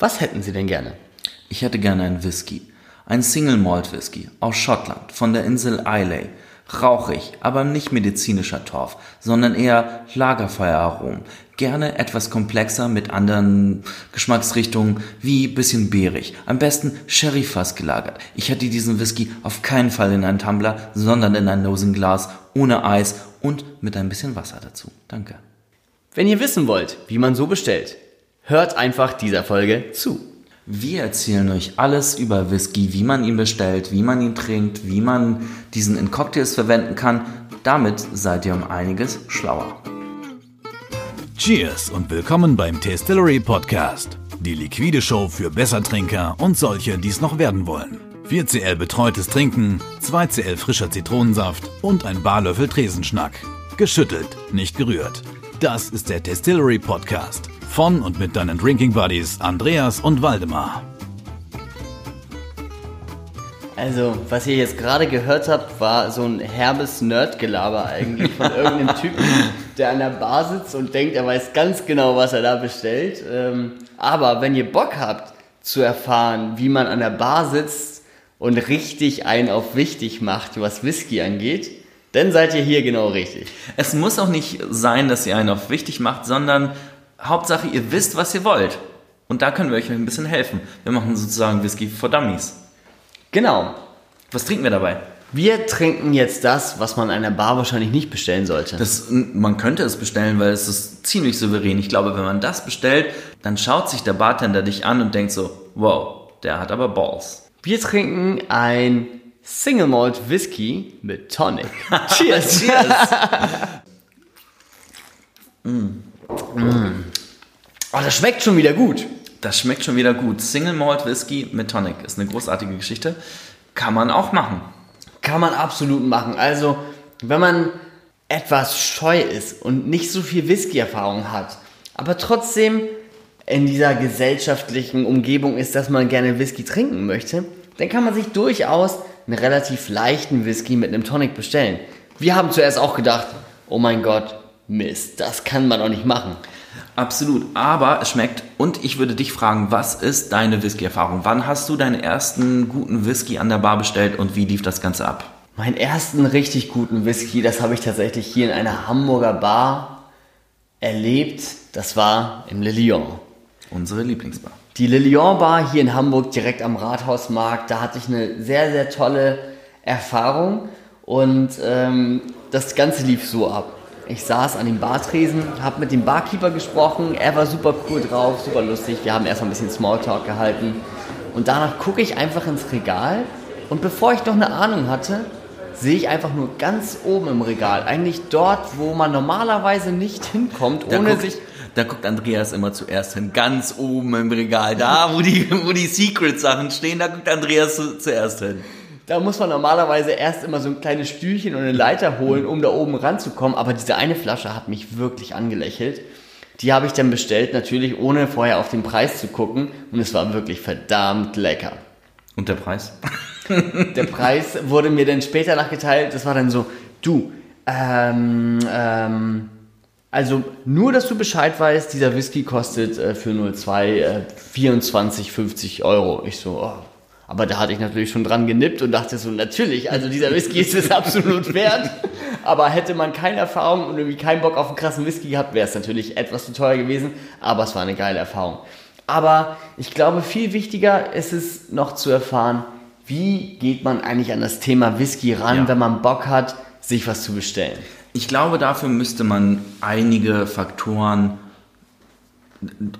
Was hätten Sie denn gerne? Ich hätte gerne einen Whisky. Ein Single Malt Whisky aus Schottland von der Insel Islay. Rauchig, aber nicht medizinischer Torf, sondern eher Lagerfeueraromen. Gerne etwas komplexer mit anderen Geschmacksrichtungen, wie bisschen beerig. Am besten Sherryfass gelagert. Ich hätte diesen Whisky auf keinen Fall in einen Tumbler, sondern in ein Nosenglas, ohne Eis und mit ein bisschen Wasser dazu. Danke. Wenn ihr wissen wollt, wie man so bestellt, hört einfach dieser Folge zu. Wir erzählen euch alles über Whisky, wie man ihn bestellt, wie man ihn trinkt, wie man diesen in Cocktails verwenden kann. Damit seid ihr um einiges schlauer. Cheers und willkommen beim Tastillery Podcast. Die liquide Show für Bessertrinker und solche, die es noch werden wollen. 4cl betreutes Trinken, 2cl frischer Zitronensaft und ein Barlöffel Tresenschnack. Geschüttelt, nicht gerührt. Das ist der Tastillery Podcast. Von und mit deinen Drinking Buddies Andreas und Waldemar. Also, was ihr jetzt gerade gehört habt, war so ein herbes Nerdgelaber eigentlich von irgendeinem Typen, der an der Bar sitzt und denkt, er weiß ganz genau, was er da bestellt. Ähm, aber wenn ihr Bock habt zu erfahren, wie man an der Bar sitzt und richtig einen auf wichtig macht, was Whisky angeht, dann seid ihr hier genau richtig. Es muss auch nicht sein, dass ihr einen auf wichtig macht, sondern Hauptsache, ihr wisst, was ihr wollt. Und da können wir euch ein bisschen helfen. Wir machen sozusagen Whisky for Dummies. Genau. Was trinken wir dabei? Wir trinken jetzt das, was man an einer Bar wahrscheinlich nicht bestellen sollte. Das, man könnte es bestellen, weil es ist ziemlich souverän. Ich glaube, wenn man das bestellt, dann schaut sich der Bartender dich an und denkt so, wow, der hat aber Balls. Wir trinken ein Single Malt Whisky mit Tonic. Cheers. Cheers. Oh, das schmeckt schon wieder gut. Das schmeckt schon wieder gut. Single Malt Whisky mit Tonic ist eine großartige Geschichte. Kann man auch machen. Kann man absolut machen. Also, wenn man etwas scheu ist und nicht so viel Whisky-Erfahrung hat, aber trotzdem in dieser gesellschaftlichen Umgebung ist, dass man gerne Whisky trinken möchte, dann kann man sich durchaus einen relativ leichten Whisky mit einem Tonic bestellen. Wir haben zuerst auch gedacht, oh mein Gott, Mist, das kann man doch nicht machen. Absolut, aber es schmeckt. Und ich würde dich fragen, was ist deine Whisky-Erfahrung? Wann hast du deinen ersten guten Whisky an der Bar bestellt und wie lief das Ganze ab? Meinen ersten richtig guten Whisky, das habe ich tatsächlich hier in einer Hamburger Bar erlebt. Das war im Le Lion. Unsere Lieblingsbar. Die Le Lion Bar hier in Hamburg, direkt am Rathausmarkt, da hatte ich eine sehr, sehr tolle Erfahrung. Und ähm, das Ganze lief so ab. Ich saß an dem Bartresen, habe mit dem Barkeeper gesprochen. Er war super cool drauf, super lustig. Wir haben erstmal ein bisschen Smalltalk gehalten. Und danach gucke ich einfach ins Regal. Und bevor ich noch eine Ahnung hatte, sehe ich einfach nur ganz oben im Regal. Eigentlich dort, wo man normalerweise nicht hinkommt, ohne guckt, sich. da guckt Andreas immer zuerst hin, ganz oben im Regal, da wo die, wo die Secret-Sachen stehen, da guckt Andreas zu, zuerst hin. Da muss man normalerweise erst immer so ein kleines Stühlchen und eine Leiter holen, um da oben ranzukommen. Aber diese eine Flasche hat mich wirklich angelächelt. Die habe ich dann bestellt, natürlich ohne vorher auf den Preis zu gucken. Und es war wirklich verdammt lecker. Und der Preis? Der Preis wurde mir dann später nachgeteilt. Das war dann so, du, ähm, ähm, also nur, dass du Bescheid weißt, dieser Whisky kostet äh, für 02 äh, 24,50 Euro. Ich so, oh. Aber da hatte ich natürlich schon dran genippt und dachte so, natürlich, also dieser Whisky ist es absolut wert. Aber hätte man keine Erfahrung und irgendwie keinen Bock auf einen krassen Whisky gehabt, wäre es natürlich etwas zu teuer gewesen. Aber es war eine geile Erfahrung. Aber ich glaube, viel wichtiger ist es noch zu erfahren, wie geht man eigentlich an das Thema Whisky ran, Ja. wenn man Bock hat, sich was zu bestellen. Ich glaube, dafür müsste man einige Faktoren,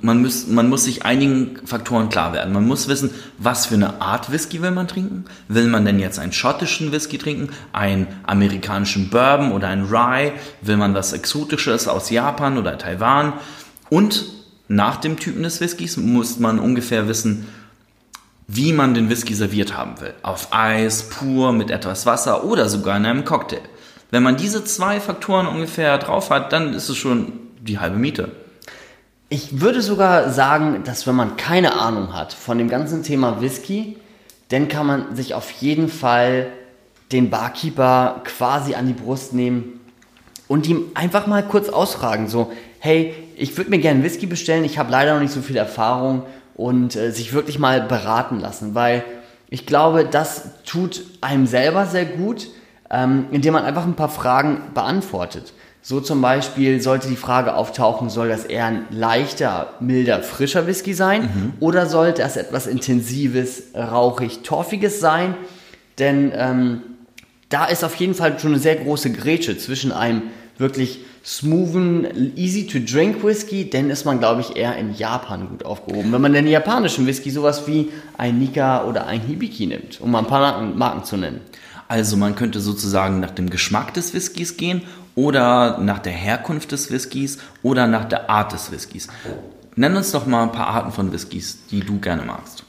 man muss, man muss sich einigen Faktoren klar werden. Man muss wissen, was für eine Art Whisky will man trinken. Will man denn jetzt einen schottischen Whisky trinken, einen amerikanischen Bourbon oder einen Rye? Will man was Exotisches aus Japan oder Taiwan? Und nach dem Typen des Whiskys muss man ungefähr wissen, wie man den Whisky serviert haben will. Auf Eis, pur, mit etwas Wasser oder sogar in einem Cocktail. Wenn man diese zwei Faktoren ungefähr drauf hat, dann ist es schon die halbe Miete. Ich würde sogar sagen, dass wenn man keine Ahnung hat von dem ganzen Thema Whisky, dann kann man sich auf jeden Fall den Barkeeper quasi an die Brust nehmen und ihm einfach mal kurz ausfragen, so, hey, ich würde mir gerne Whisky bestellen, ich habe leider noch nicht so viel Erfahrung und äh, sich wirklich mal beraten lassen, weil ich glaube, das tut einem selber sehr gut, ähm, indem man einfach ein paar Fragen beantwortet. So zum Beispiel sollte die Frage auftauchen, soll das eher ein leichter, milder, frischer Whisky sein mhm. oder sollte es etwas intensives, rauchig, torfiges sein? Denn ähm, da ist auf jeden Fall schon eine sehr große Grätsche zwischen einem wirklich smoothen, easy to drink Whisky, denn ist man, glaube ich, eher in Japan gut aufgehoben. Wenn man den japanischen Whisky sowas wie ein Nika oder ein Hibiki nimmt, um mal ein paar Marken zu nennen. Also man könnte sozusagen nach dem Geschmack des Whiskys gehen oder nach der Herkunft des Whiskys oder nach der Art des Whiskys. Nenn uns doch mal ein paar Arten von Whiskys, die du gerne magst.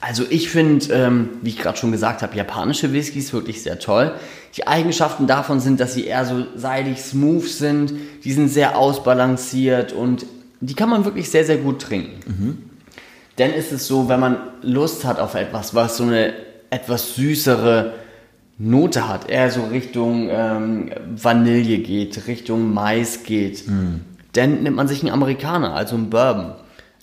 Also ich finde, ähm, wie ich gerade schon gesagt habe, japanische Whiskys wirklich sehr toll. Die Eigenschaften davon sind, dass sie eher so seidig smooth sind, die sind sehr ausbalanciert und die kann man wirklich sehr, sehr gut trinken. Mhm. Denn ist es so, wenn man Lust hat auf etwas, was so eine etwas süßere Note hat, eher so Richtung ähm, Vanille geht, Richtung Mais geht, mhm. dann nimmt man sich einen Amerikaner, also einen Bourbon.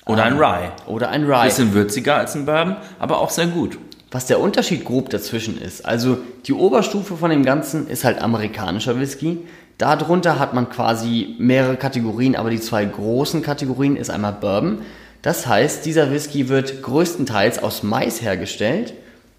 Oder ein Rye. Oder ein Rye. Bisschen würziger als ein Bourbon, aber auch sehr gut. Was der Unterschied grob dazwischen ist, also die Oberstufe von dem Ganzen ist halt amerikanischer Whisky. Darunter hat man quasi mehrere Kategorien, aber die zwei großen Kategorien ist einmal Bourbon. Das heißt, dieser Whisky wird größtenteils aus Mais hergestellt.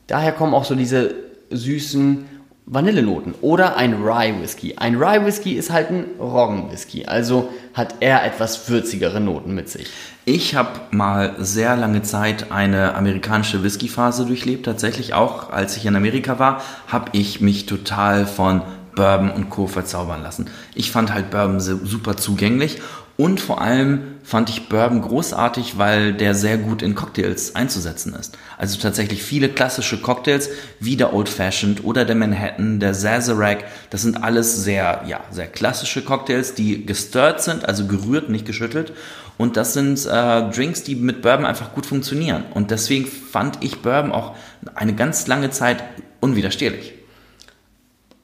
Daher kommen auch so diese süßen Vanillenoten oder ein Rye Whisky. Ein Rye Whisky ist halt ein Roggen Whisky, also hat er etwas würzigere Noten mit sich. Ich habe mal sehr lange Zeit eine amerikanische Whisky-Phase durchlebt. Tatsächlich auch, als ich in Amerika war, habe ich mich total von Bourbon und Co. verzaubern lassen. Ich fand halt Bourbon super zugänglich und vor allem fand ich Bourbon großartig, weil der sehr gut in Cocktails einzusetzen ist. Also tatsächlich viele klassische Cocktails, wie der Old Fashioned oder der Manhattan, der Sazerac, das sind alles sehr, ja, sehr klassische Cocktails, die gestirrt sind, also gerührt, nicht geschüttelt. Und das sind äh, Drinks, die mit Bourbon einfach gut funktionieren. Und deswegen fand ich Bourbon auch eine ganz lange Zeit unwiderstehlich.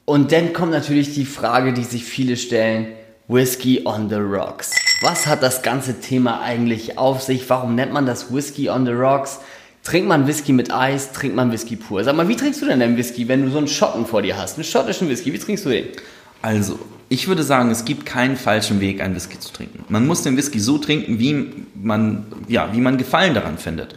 Und dann kommt natürlich die Frage, die sich viele stellen, Whiskey on the Rocks. Was hat das ganze Thema eigentlich auf sich? Warum nennt man das Whiskey on the Rocks? Trinkt man Whisky mit Eis? Trinkt man Whisky pur? Sag mal, wie trinkst du denn deinen Whisky, wenn du so einen Schotten vor dir hast? Einen schottischen Whisky, wie trinkst du den? Also, ich würde sagen, es gibt keinen falschen Weg, einen Whisky zu trinken. Man muss den Whisky so trinken, wie man, ja, wie man Gefallen daran findet.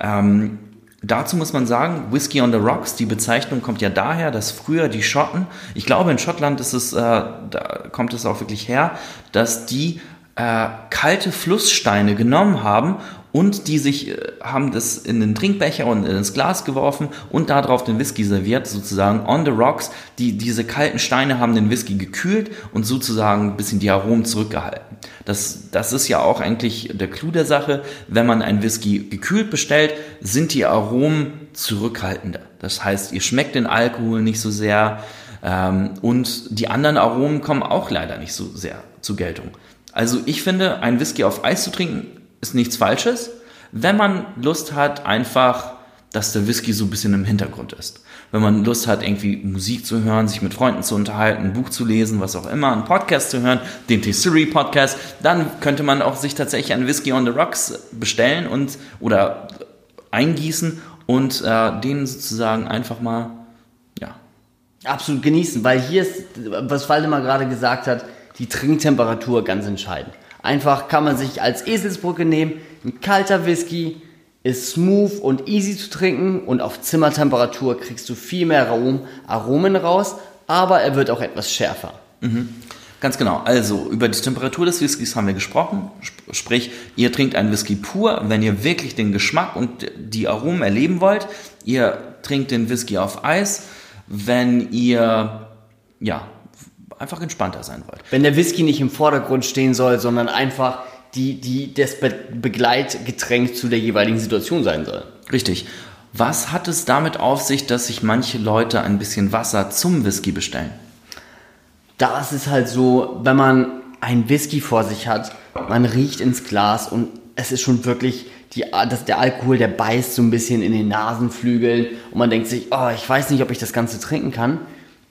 Ähm, Dazu muss man sagen, Whiskey on the Rocks, die Bezeichnung kommt ja daher, dass früher die Schotten, ich glaube in Schottland ist es, äh, da kommt es auch wirklich her, dass die äh, kalte Flusssteine genommen haben und die sich äh, haben das in den Trinkbecher und ins Glas geworfen und darauf den Whisky serviert, sozusagen on the rocks. Die, diese kalten Steine haben den Whisky gekühlt und sozusagen ein bisschen die Aromen zurückgehalten. Das, das ist ja auch eigentlich der Clou der Sache. Wenn man einen Whisky gekühlt bestellt, sind die Aromen zurückhaltender. Das heißt, ihr schmeckt den Alkohol nicht so sehr ähm, und die anderen Aromen kommen auch leider nicht so sehr zur Geltung. Also ich finde, ein Whisky auf Eis zu trinken ist nichts Falsches, wenn man Lust hat, einfach, dass der Whisky so ein bisschen im Hintergrund ist. Wenn man Lust hat, irgendwie Musik zu hören, sich mit Freunden zu unterhalten, ein Buch zu lesen, was auch immer, einen Podcast zu hören, den T-Siri Podcast, dann könnte man auch sich tatsächlich einen Whisky on the Rocks bestellen und oder eingießen und äh, den sozusagen einfach mal, ja. Absolut genießen, weil hier ist, was Waldemar gerade gesagt hat, die Trinktemperatur ganz entscheidend. Einfach kann man sich als Eselsbrücke nehmen. Ein kalter Whisky ist smooth und easy zu trinken und auf Zimmertemperatur kriegst du viel mehr Aromen, raus, aber er wird auch etwas schärfer. Mhm. Ganz genau. Also über die Temperatur des Whiskys haben wir gesprochen. Sprich, ihr trinkt einen Whisky pur, wenn ihr wirklich den Geschmack und die Aromen erleben wollt. Ihr trinkt den Whisky auf Eis, wenn ihr ja einfach entspannter sein wollt. Wenn der Whisky nicht im Vordergrund stehen soll, sondern einfach die, die, das Be Begleitgetränk zu der jeweiligen Situation sein soll. Richtig. Was hat es damit auf sich, dass sich manche Leute ein bisschen Wasser zum Whisky bestellen? Das ist halt so, wenn man einen Whisky vor sich hat, man riecht ins Glas und es ist schon wirklich, die, dass der Alkohol, der beißt so ein bisschen in den Nasenflügeln und man denkt sich, oh, ich weiß nicht, ob ich das Ganze trinken kann.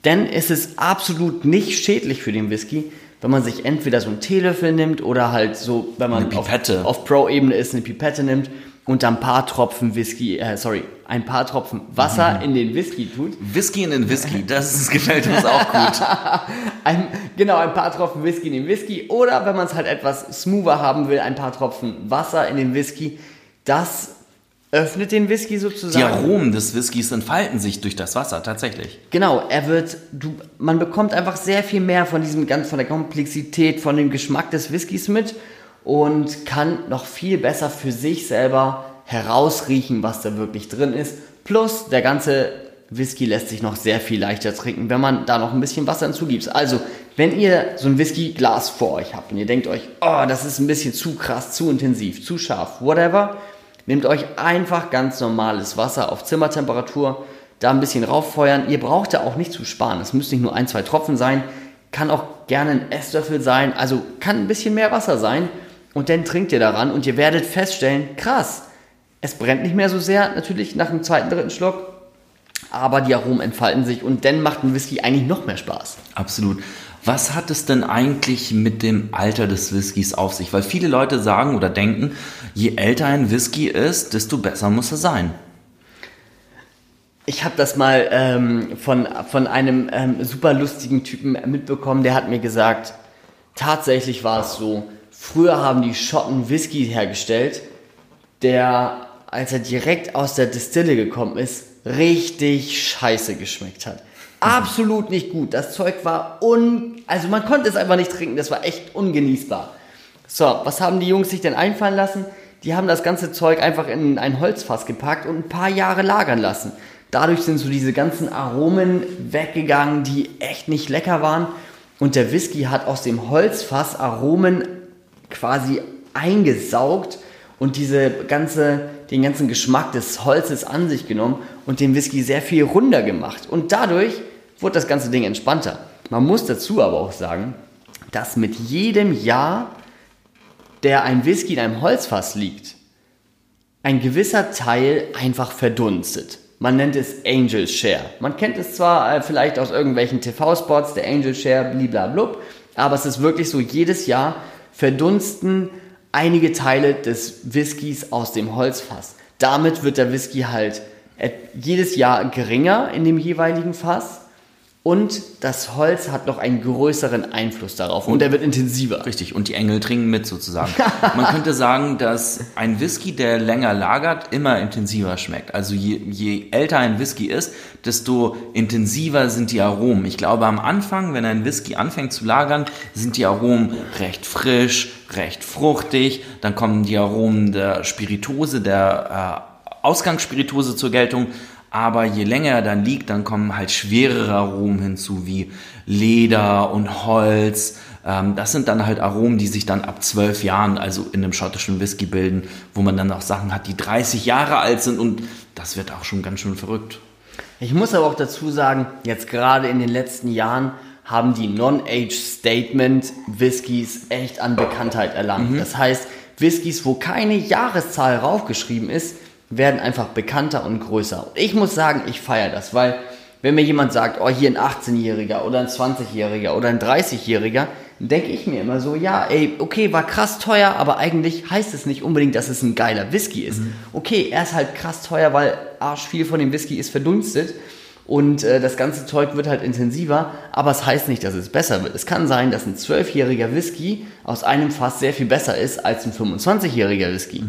Denn es ist absolut nicht schädlich für den Whisky, wenn man sich entweder so einen Teelöffel nimmt oder halt so, wenn man auf, auf Pro-Ebene ist, eine Pipette nimmt und dann ein paar Tropfen Whisky, äh, sorry, ein paar Tropfen Wasser Mhm. in den Whisky tut. Whisky in den Whisky, das ist, gefällt uns auch gut. Ein, genau, ein paar Tropfen Whisky in den Whisky oder wenn man es halt etwas smoother haben will, ein paar Tropfen Wasser in den Whisky. Das öffnet den Whisky Die sozusagen. Aromen des Whiskys entfalten sich durch das Wasser, tatsächlich. Genau, er wird, du, man bekommt einfach sehr viel mehr von diesem ganz, von der Komplexität, von dem Geschmack des Whiskys mit und kann noch viel besser für sich selber herausriechen, was da wirklich drin ist. Plus, der ganze Whisky lässt sich noch sehr viel leichter trinken, wenn man da noch ein bisschen Wasser hinzugibt. Also, wenn ihr so ein Whiskyglas vor euch habt und ihr denkt euch, oh, das ist ein bisschen zu krass, zu intensiv, zu scharf, whatever, nehmt euch einfach ganz normales Wasser auf Zimmertemperatur, da ein bisschen rauffeuern. Ihr braucht da auch nicht zu sparen. Es müssen nicht nur ein, zwei Tropfen sein, kann auch gerne ein Esslöffel sein, also kann ein bisschen mehr Wasser sein. Und dann trinkt ihr daran und ihr werdet feststellen, krass, es brennt nicht mehr so sehr, natürlich nach dem zweiten, dritten Schluck, aber die Aromen entfalten sich und dann macht ein Whisky eigentlich noch mehr Spaß. Absolut. Was hat es denn eigentlich mit dem Alter des Whiskys auf sich? Weil viele Leute sagen oder denken, je älter ein Whisky ist, desto besser muss er sein. Ich habe das mal ähm, von, von einem ähm, super lustigen Typen mitbekommen, der hat mir gesagt, tatsächlich war es so, früher haben die Schotten Whisky hergestellt, der, als er direkt aus der Distille gekommen ist, richtig scheiße geschmeckt hat. Absolut nicht gut. Das Zeug war un... Also man konnte es einfach nicht trinken, das war echt ungenießbar. So, was haben die Jungs sich denn einfallen lassen? Die haben das ganze Zeug einfach in ein Holzfass gepackt und ein paar Jahre lagern lassen. Dadurch sind so diese ganzen Aromen weggegangen, die echt nicht lecker waren. Und der Whisky hat aus dem Holzfass Aromen quasi eingesaugt und diese ganze, den ganzen Geschmack des Holzes an sich genommen und den Whisky sehr viel runder gemacht. Und dadurch wurde das ganze Ding entspannter. Man muss dazu aber auch sagen, dass mit jedem Jahr, der ein Whisky in einem Holzfass liegt, ein gewisser Teil einfach verdunstet. Man nennt es Angel Share. Man kennt es zwar äh, vielleicht aus irgendwelchen TV-Spots, der Angel Share, bliblablub, aber es ist wirklich so, jedes Jahr verdunsten einige Teile des Whiskys aus dem Holzfass. Damit wird der Whisky halt jedes Jahr geringer in dem jeweiligen Fass und das Holz hat noch einen größeren Einfluss darauf und er wird intensiver. Richtig, und die Engel trinken mit sozusagen. Man könnte sagen, dass ein Whisky, der länger lagert, immer intensiver schmeckt. Also je, je älter ein Whisky ist, desto intensiver sind die Aromen. Ich glaube, am Anfang, wenn ein Whisky anfängt zu lagern, sind die Aromen recht frisch, recht fruchtig. Dann kommen die Aromen der Spiritose, der äh, Ausgangsspiritose zur Geltung. Aber je länger er dann liegt, dann kommen halt schwerere Aromen hinzu, wie Leder und Holz. Ähm, das sind dann halt Aromen, die sich dann ab zwölf Jahren, also in einem schottischen Whisky bilden, wo man dann auch Sachen hat, die 30 Jahre alt sind und das wird auch schon ganz schön verrückt. Ich muss aber auch dazu sagen, jetzt gerade in den letzten Jahren haben die Non-Age Statement Whiskys echt an Bekanntheit erlangt. Das heißt, Whiskys, wo keine Jahreszahl raufgeschrieben ist, werden einfach bekannter und größer. Und ich muss sagen, ich feiere das, weil wenn mir jemand sagt, oh, hier ein 18-Jähriger oder ein 20-Jähriger oder ein 30-Jähriger, denke ich mir immer so, ja, ey, okay, war krass teuer, aber eigentlich heißt es nicht unbedingt, dass es ein geiler Whisky ist. Okay, er ist halt krass teuer, weil arsch viel von dem Whisky ist verdunstet und äh, das ganze Zeug wird halt intensiver, aber es heißt nicht, dass es besser wird. Es kann sein, dass ein 12-jähriger Whisky aus einem Fass sehr viel besser ist als ein 25-jähriger Whisky.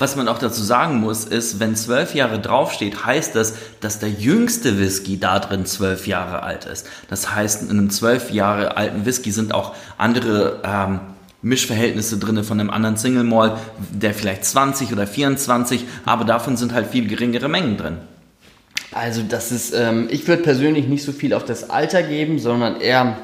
Was man auch dazu sagen muss, ist, wenn zwölf Jahre draufsteht, heißt das, dass der jüngste Whisky da drin zwölf Jahre alt ist. Das heißt, in einem zwölf Jahre alten Whisky sind auch andere ähm, Mischverhältnisse drin von einem anderen Single Malt, der vielleicht 20 oder 24, aber davon sind halt viel geringere Mengen drin. Also das ist, ähm, ich würde persönlich nicht so viel auf das Alter geben, sondern eher,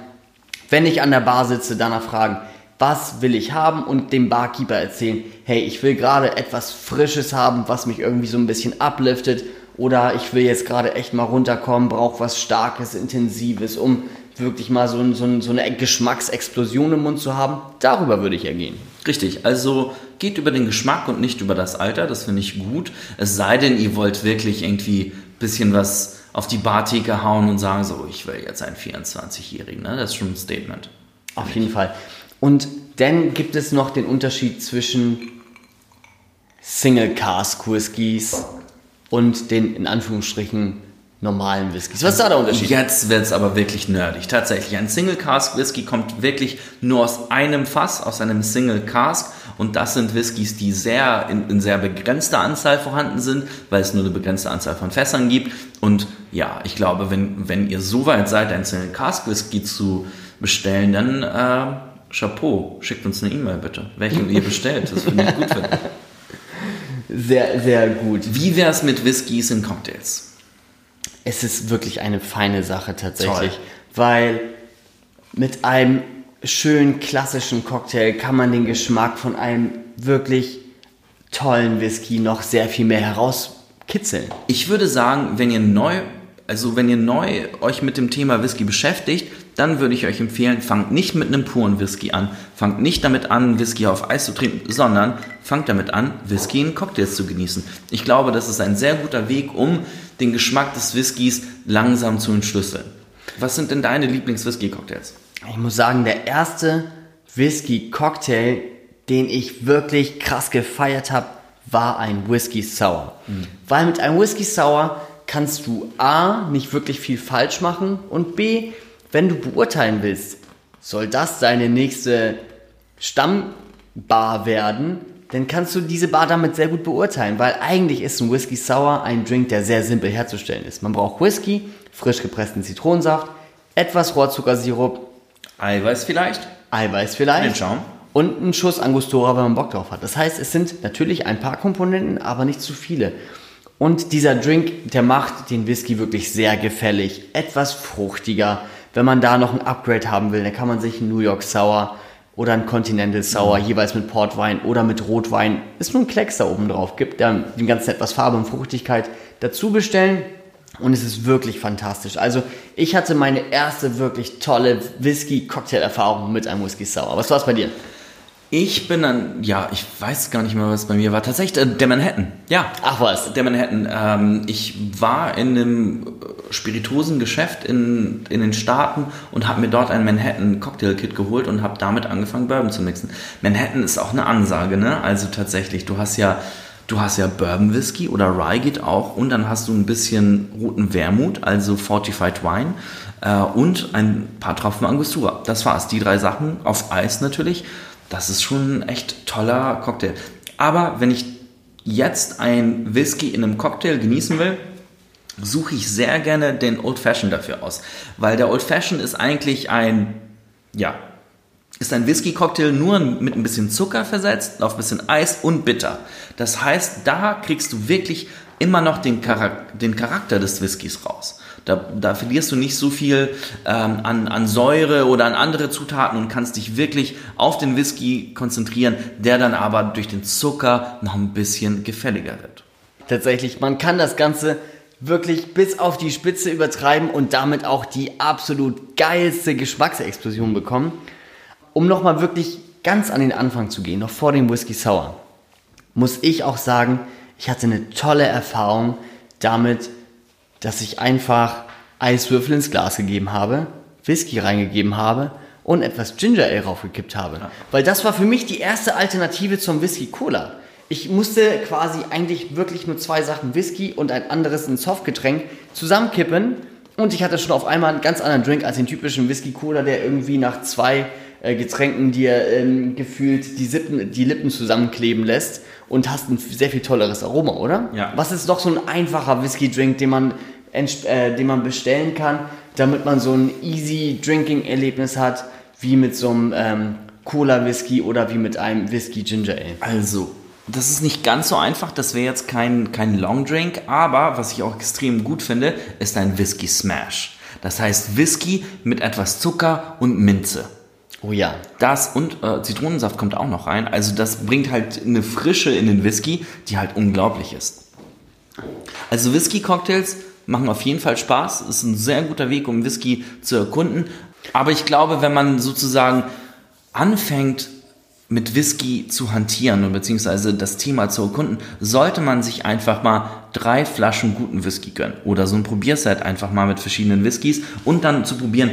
wenn ich an der Bar sitze, danach fragen, was will ich haben und dem Barkeeper erzählen, hey, ich will gerade etwas Frisches haben, was mich irgendwie so ein bisschen upliftet oder ich will jetzt gerade echt mal runterkommen, brauche was Starkes, Intensives, um wirklich mal so, so, so eine Geschmacksexplosion im Mund zu haben. Darüber würde ich ja gehen. Richtig, also geht über den Geschmack und nicht über das Alter, das finde ich gut. Es sei denn, ihr wollt wirklich irgendwie ein bisschen was auf die Bartheke hauen und sagen so, ich will jetzt einen 24-Jährigen, ne? das ist schon ein Statement. Auf jeden Fall. Und dann gibt es noch den Unterschied zwischen Single Cask Whiskys und den in Anführungsstrichen normalen Whiskys. Was ist da der Unterschied? Jetzt wird es aber wirklich nerdig. Tatsächlich, ein Single Cask Whisky kommt wirklich nur aus einem Fass, aus einem Single Cask. Und das sind Whiskys, die sehr in, in sehr begrenzter Anzahl vorhanden sind, weil es nur eine begrenzte Anzahl von Fässern gibt. Und ja, ich glaube, wenn, wenn ihr so weit seid, ein Single Cask Whisky zu bestellen, dann äh, Chapeau, schickt uns eine E-Mail bitte, welchen ihr bestellt. Das finde ich gut für Sehr, sehr gut. Wie wäre es mit Whiskys in Cocktails? Es ist wirklich eine feine Sache tatsächlich, Toll. weil mit einem schönen klassischen Cocktail kann man den Geschmack von einem wirklich tollen Whisky noch sehr viel mehr herauskitzeln. Ich würde sagen, wenn ihr neu, also wenn ihr neu euch mit dem Thema Whisky beschäftigt, dann würde ich euch empfehlen, fangt nicht mit einem puren Whisky an. Fangt nicht damit an, Whisky auf Eis zu trinken, sondern fangt damit an, Whisky in Cocktails zu genießen. Ich glaube, das ist ein sehr guter Weg, um den Geschmack des Whiskys langsam zu entschlüsseln. Was sind denn deine Lieblings-Whisky-Cocktails? Ich muss sagen, der erste Whisky-Cocktail, den ich wirklich krass gefeiert habe, war ein Whisky Sour. Weil mit einem Whisky Sour kannst du A, nicht wirklich viel falsch machen und B, wenn du beurteilen willst, soll das deine nächste Stammbar werden, dann kannst du diese Bar damit sehr gut beurteilen, weil eigentlich ist ein Whisky Sour ein Drink, der sehr simpel herzustellen ist. Man braucht Whisky, frisch gepressten Zitronensaft, etwas Rohrzuckersirup, Eiweiß vielleicht? Eiweiß vielleicht. Den Schaum. Und einen Schuss Angostura, wenn man Bock drauf hat. Das heißt, es sind natürlich ein paar Komponenten, aber nicht zu viele. Und dieser Drink, der macht den Whisky wirklich sehr gefällig, etwas fruchtiger. Wenn man da noch ein Upgrade haben will, dann kann man sich einen New York Sour oder einen Continental Sour jeweils mit Portwein oder mit Rotwein, ist nur ein Klecks da oben drauf gibt, der dem Ganzen etwas Farbe und Fruchtigkeit dazu bestellen. Und es ist wirklich fantastisch. Also ich hatte meine erste wirklich tolle Whisky-Cocktail-Erfahrung mit einem Whisky Sour. Was war es bei dir? Ich bin dann, ja, ich weiß gar nicht mehr, was bei mir war. Tatsächlich äh, der Manhattan. Ja. Ach was. Der Manhattan. Ähm, ich war in einem Spirituosengeschäft in, in den Staaten und habe mir dort ein Manhattan Cocktail Kit geholt und habe damit angefangen, Bourbon zu mixen. Manhattan ist auch eine Ansage, ne? Also tatsächlich, du hast ja, du hast ja Bourbon Whisky oder Rye geht auch und dann hast du ein bisschen roten Wermut, also Fortified Wine äh, und ein paar Tropfen Angostura. Das war's. Die drei Sachen auf Eis natürlich. Das ist schon ein echt toller Cocktail. Aber wenn ich jetzt ein Whisky in einem Cocktail genießen will, suche ich sehr gerne den Old Fashioned dafür aus. Weil der Old Fashioned ist eigentlich ein, ja, ist ein Whisky-Cocktail nur mit ein bisschen Zucker versetzt, auf ein bisschen Eis und bitter. Das heißt, da kriegst du wirklich immer noch den, Charak den Charakter des Whiskys raus. Da, da verlierst du nicht so viel ähm, an, an Säure oder an andere Zutaten und kannst dich wirklich auf den Whisky konzentrieren, der dann aber durch den Zucker noch ein bisschen gefälliger wird. Tatsächlich, man kann das Ganze wirklich bis auf die Spitze übertreiben und damit auch die absolut geilste Geschmacksexplosion bekommen. Um nochmal wirklich ganz an den Anfang zu gehen, noch vor dem Whisky Sour, muss ich auch sagen, ich hatte eine tolle Erfahrung damit, dass ich einfach Eiswürfel ins Glas gegeben habe, Whisky reingegeben habe und etwas Ginger Ale raufgekippt habe. Weil das war für mich die erste Alternative zum Whisky Cola. Ich musste quasi eigentlich wirklich nur zwei Sachen Whisky und ein anderes ein Softgetränk zusammenkippen und ich hatte schon auf einmal einen ganz anderen Drink als den typischen Whisky Cola, der irgendwie nach zwei äh, Getränken dir ähm, gefühlt die, Sippen, die Lippen zusammenkleben lässt und hast ein sehr viel tolleres Aroma, oder? Ja. Was ist doch so ein einfacher Whisky-Drink, den man, äh, den man bestellen kann, damit man so ein easy Drinking-Erlebnis hat, wie mit so einem ähm, Cola-Whisky oder wie mit einem Whisky Ginger Ale? Also, das ist nicht ganz so einfach. Das wäre jetzt kein, kein Long Drink, aber was ich auch extrem gut finde, ist ein Whisky Smash. Das heißt Whisky mit etwas Zucker und Minze. Oh ja. Das und äh, Zitronensaft kommt auch noch rein. Also das bringt halt eine Frische in den Whisky, die halt unglaublich ist. Also Whisky-Cocktails machen auf jeden Fall Spaß. Ist ein sehr guter Weg, um Whisky zu erkunden. Aber ich glaube, wenn man sozusagen anfängt, mit Whisky zu hantieren und beziehungsweise das Thema zu erkunden, sollte man sich einfach mal drei Flaschen guten Whisky gönnen oder so ein Probierset einfach mal mit verschiedenen Whiskys und dann zu probieren,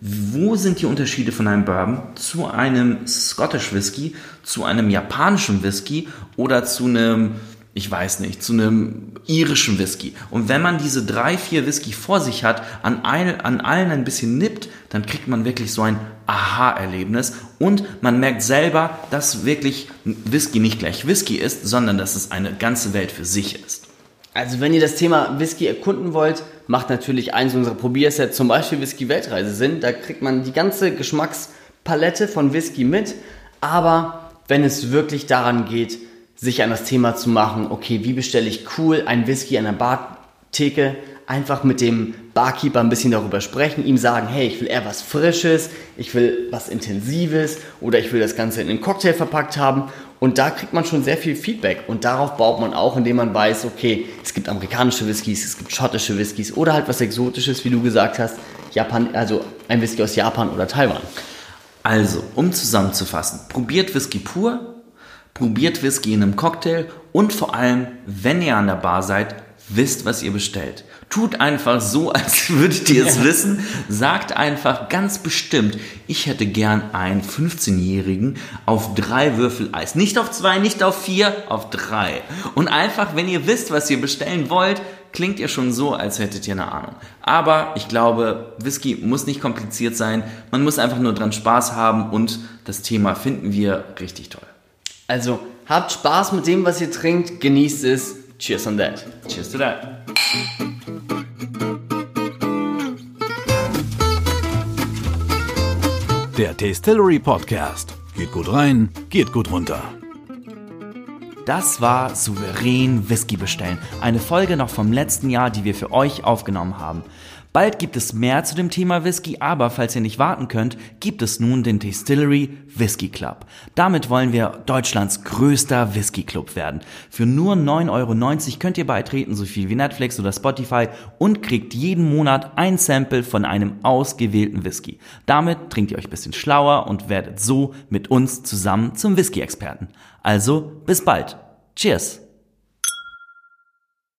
wo sind die Unterschiede von einem Bourbon zu einem Scottish Whisky, zu einem japanischen Whisky oder zu einem, ich weiß nicht, zu einem irischen Whisky. Und wenn man diese drei, vier Whisky vor sich hat, an, ein, an allen ein bisschen nippt, dann kriegt man wirklich so ein Aha-Erlebnis und man merkt selber, dass wirklich Whisky nicht gleich Whisky ist, sondern dass es eine ganze Welt für sich ist. Also wenn ihr das Thema Whisky erkunden wollt, macht natürlich eins unserer Probiersets, zum Beispiel Whisky Weltreise Sinn. Da kriegt man die ganze Geschmackspalette von Whisky mit. Aber wenn es wirklich daran geht, sich an das Thema zu machen, okay, wie bestelle ich cool ein Whisky an der Bartheke, einfach mit dem Barkeeper ein bisschen darüber sprechen, ihm sagen, hey, ich will eher was Frisches, ich will was Intensives oder ich will das Ganze in einen Cocktail verpackt haben und da kriegt man schon sehr viel Feedback. Und darauf baut man auch, indem man weiß, okay, es gibt amerikanische Whiskys, es gibt schottische Whiskys oder halt was Exotisches, wie du gesagt hast, Japan, also ein Whisky aus Japan oder Taiwan. Also, um zusammenzufassen, probiert Whisky pur, probiert Whisky in einem Cocktail und vor allem, wenn ihr an der Bar seid, wisst, was ihr bestellt. Tut einfach so, als würdet ihr es ja. wissen. Sagt einfach ganz bestimmt, ich hätte gern einen 15-Jährigen auf drei Würfel Eis. Nicht auf zwei, nicht auf vier, auf drei. Und einfach, wenn ihr wisst, was ihr bestellen wollt, klingt ihr schon so, als hättet ihr eine Ahnung. Aber ich glaube, Whisky muss nicht kompliziert sein. Man muss einfach nur dran Spaß haben und das Thema finden wir richtig toll. Also, habt Spaß mit dem, was ihr trinkt, genießt es. Cheers on that. Cheers to that. Der Tastillery Podcast. Geht gut rein, geht gut runter. Das war Souverän Whisky bestellen. Eine Folge noch vom letzten Jahr, die wir für euch aufgenommen haben. Bald gibt es mehr zu dem Thema Whisky, aber falls ihr nicht warten könnt, gibt es nun den Distillery Whisky Club. Damit wollen wir Deutschlands größter Whisky Club werden. Für nur 9,90 Euro könnt ihr beitreten, so viel wie Netflix oder Spotify und kriegt jeden Monat ein Sample von einem ausgewählten Whisky. Damit trinkt ihr euch ein bisschen schlauer und werdet so mit uns zusammen zum Whisky-Experten. Also bis bald. Cheers!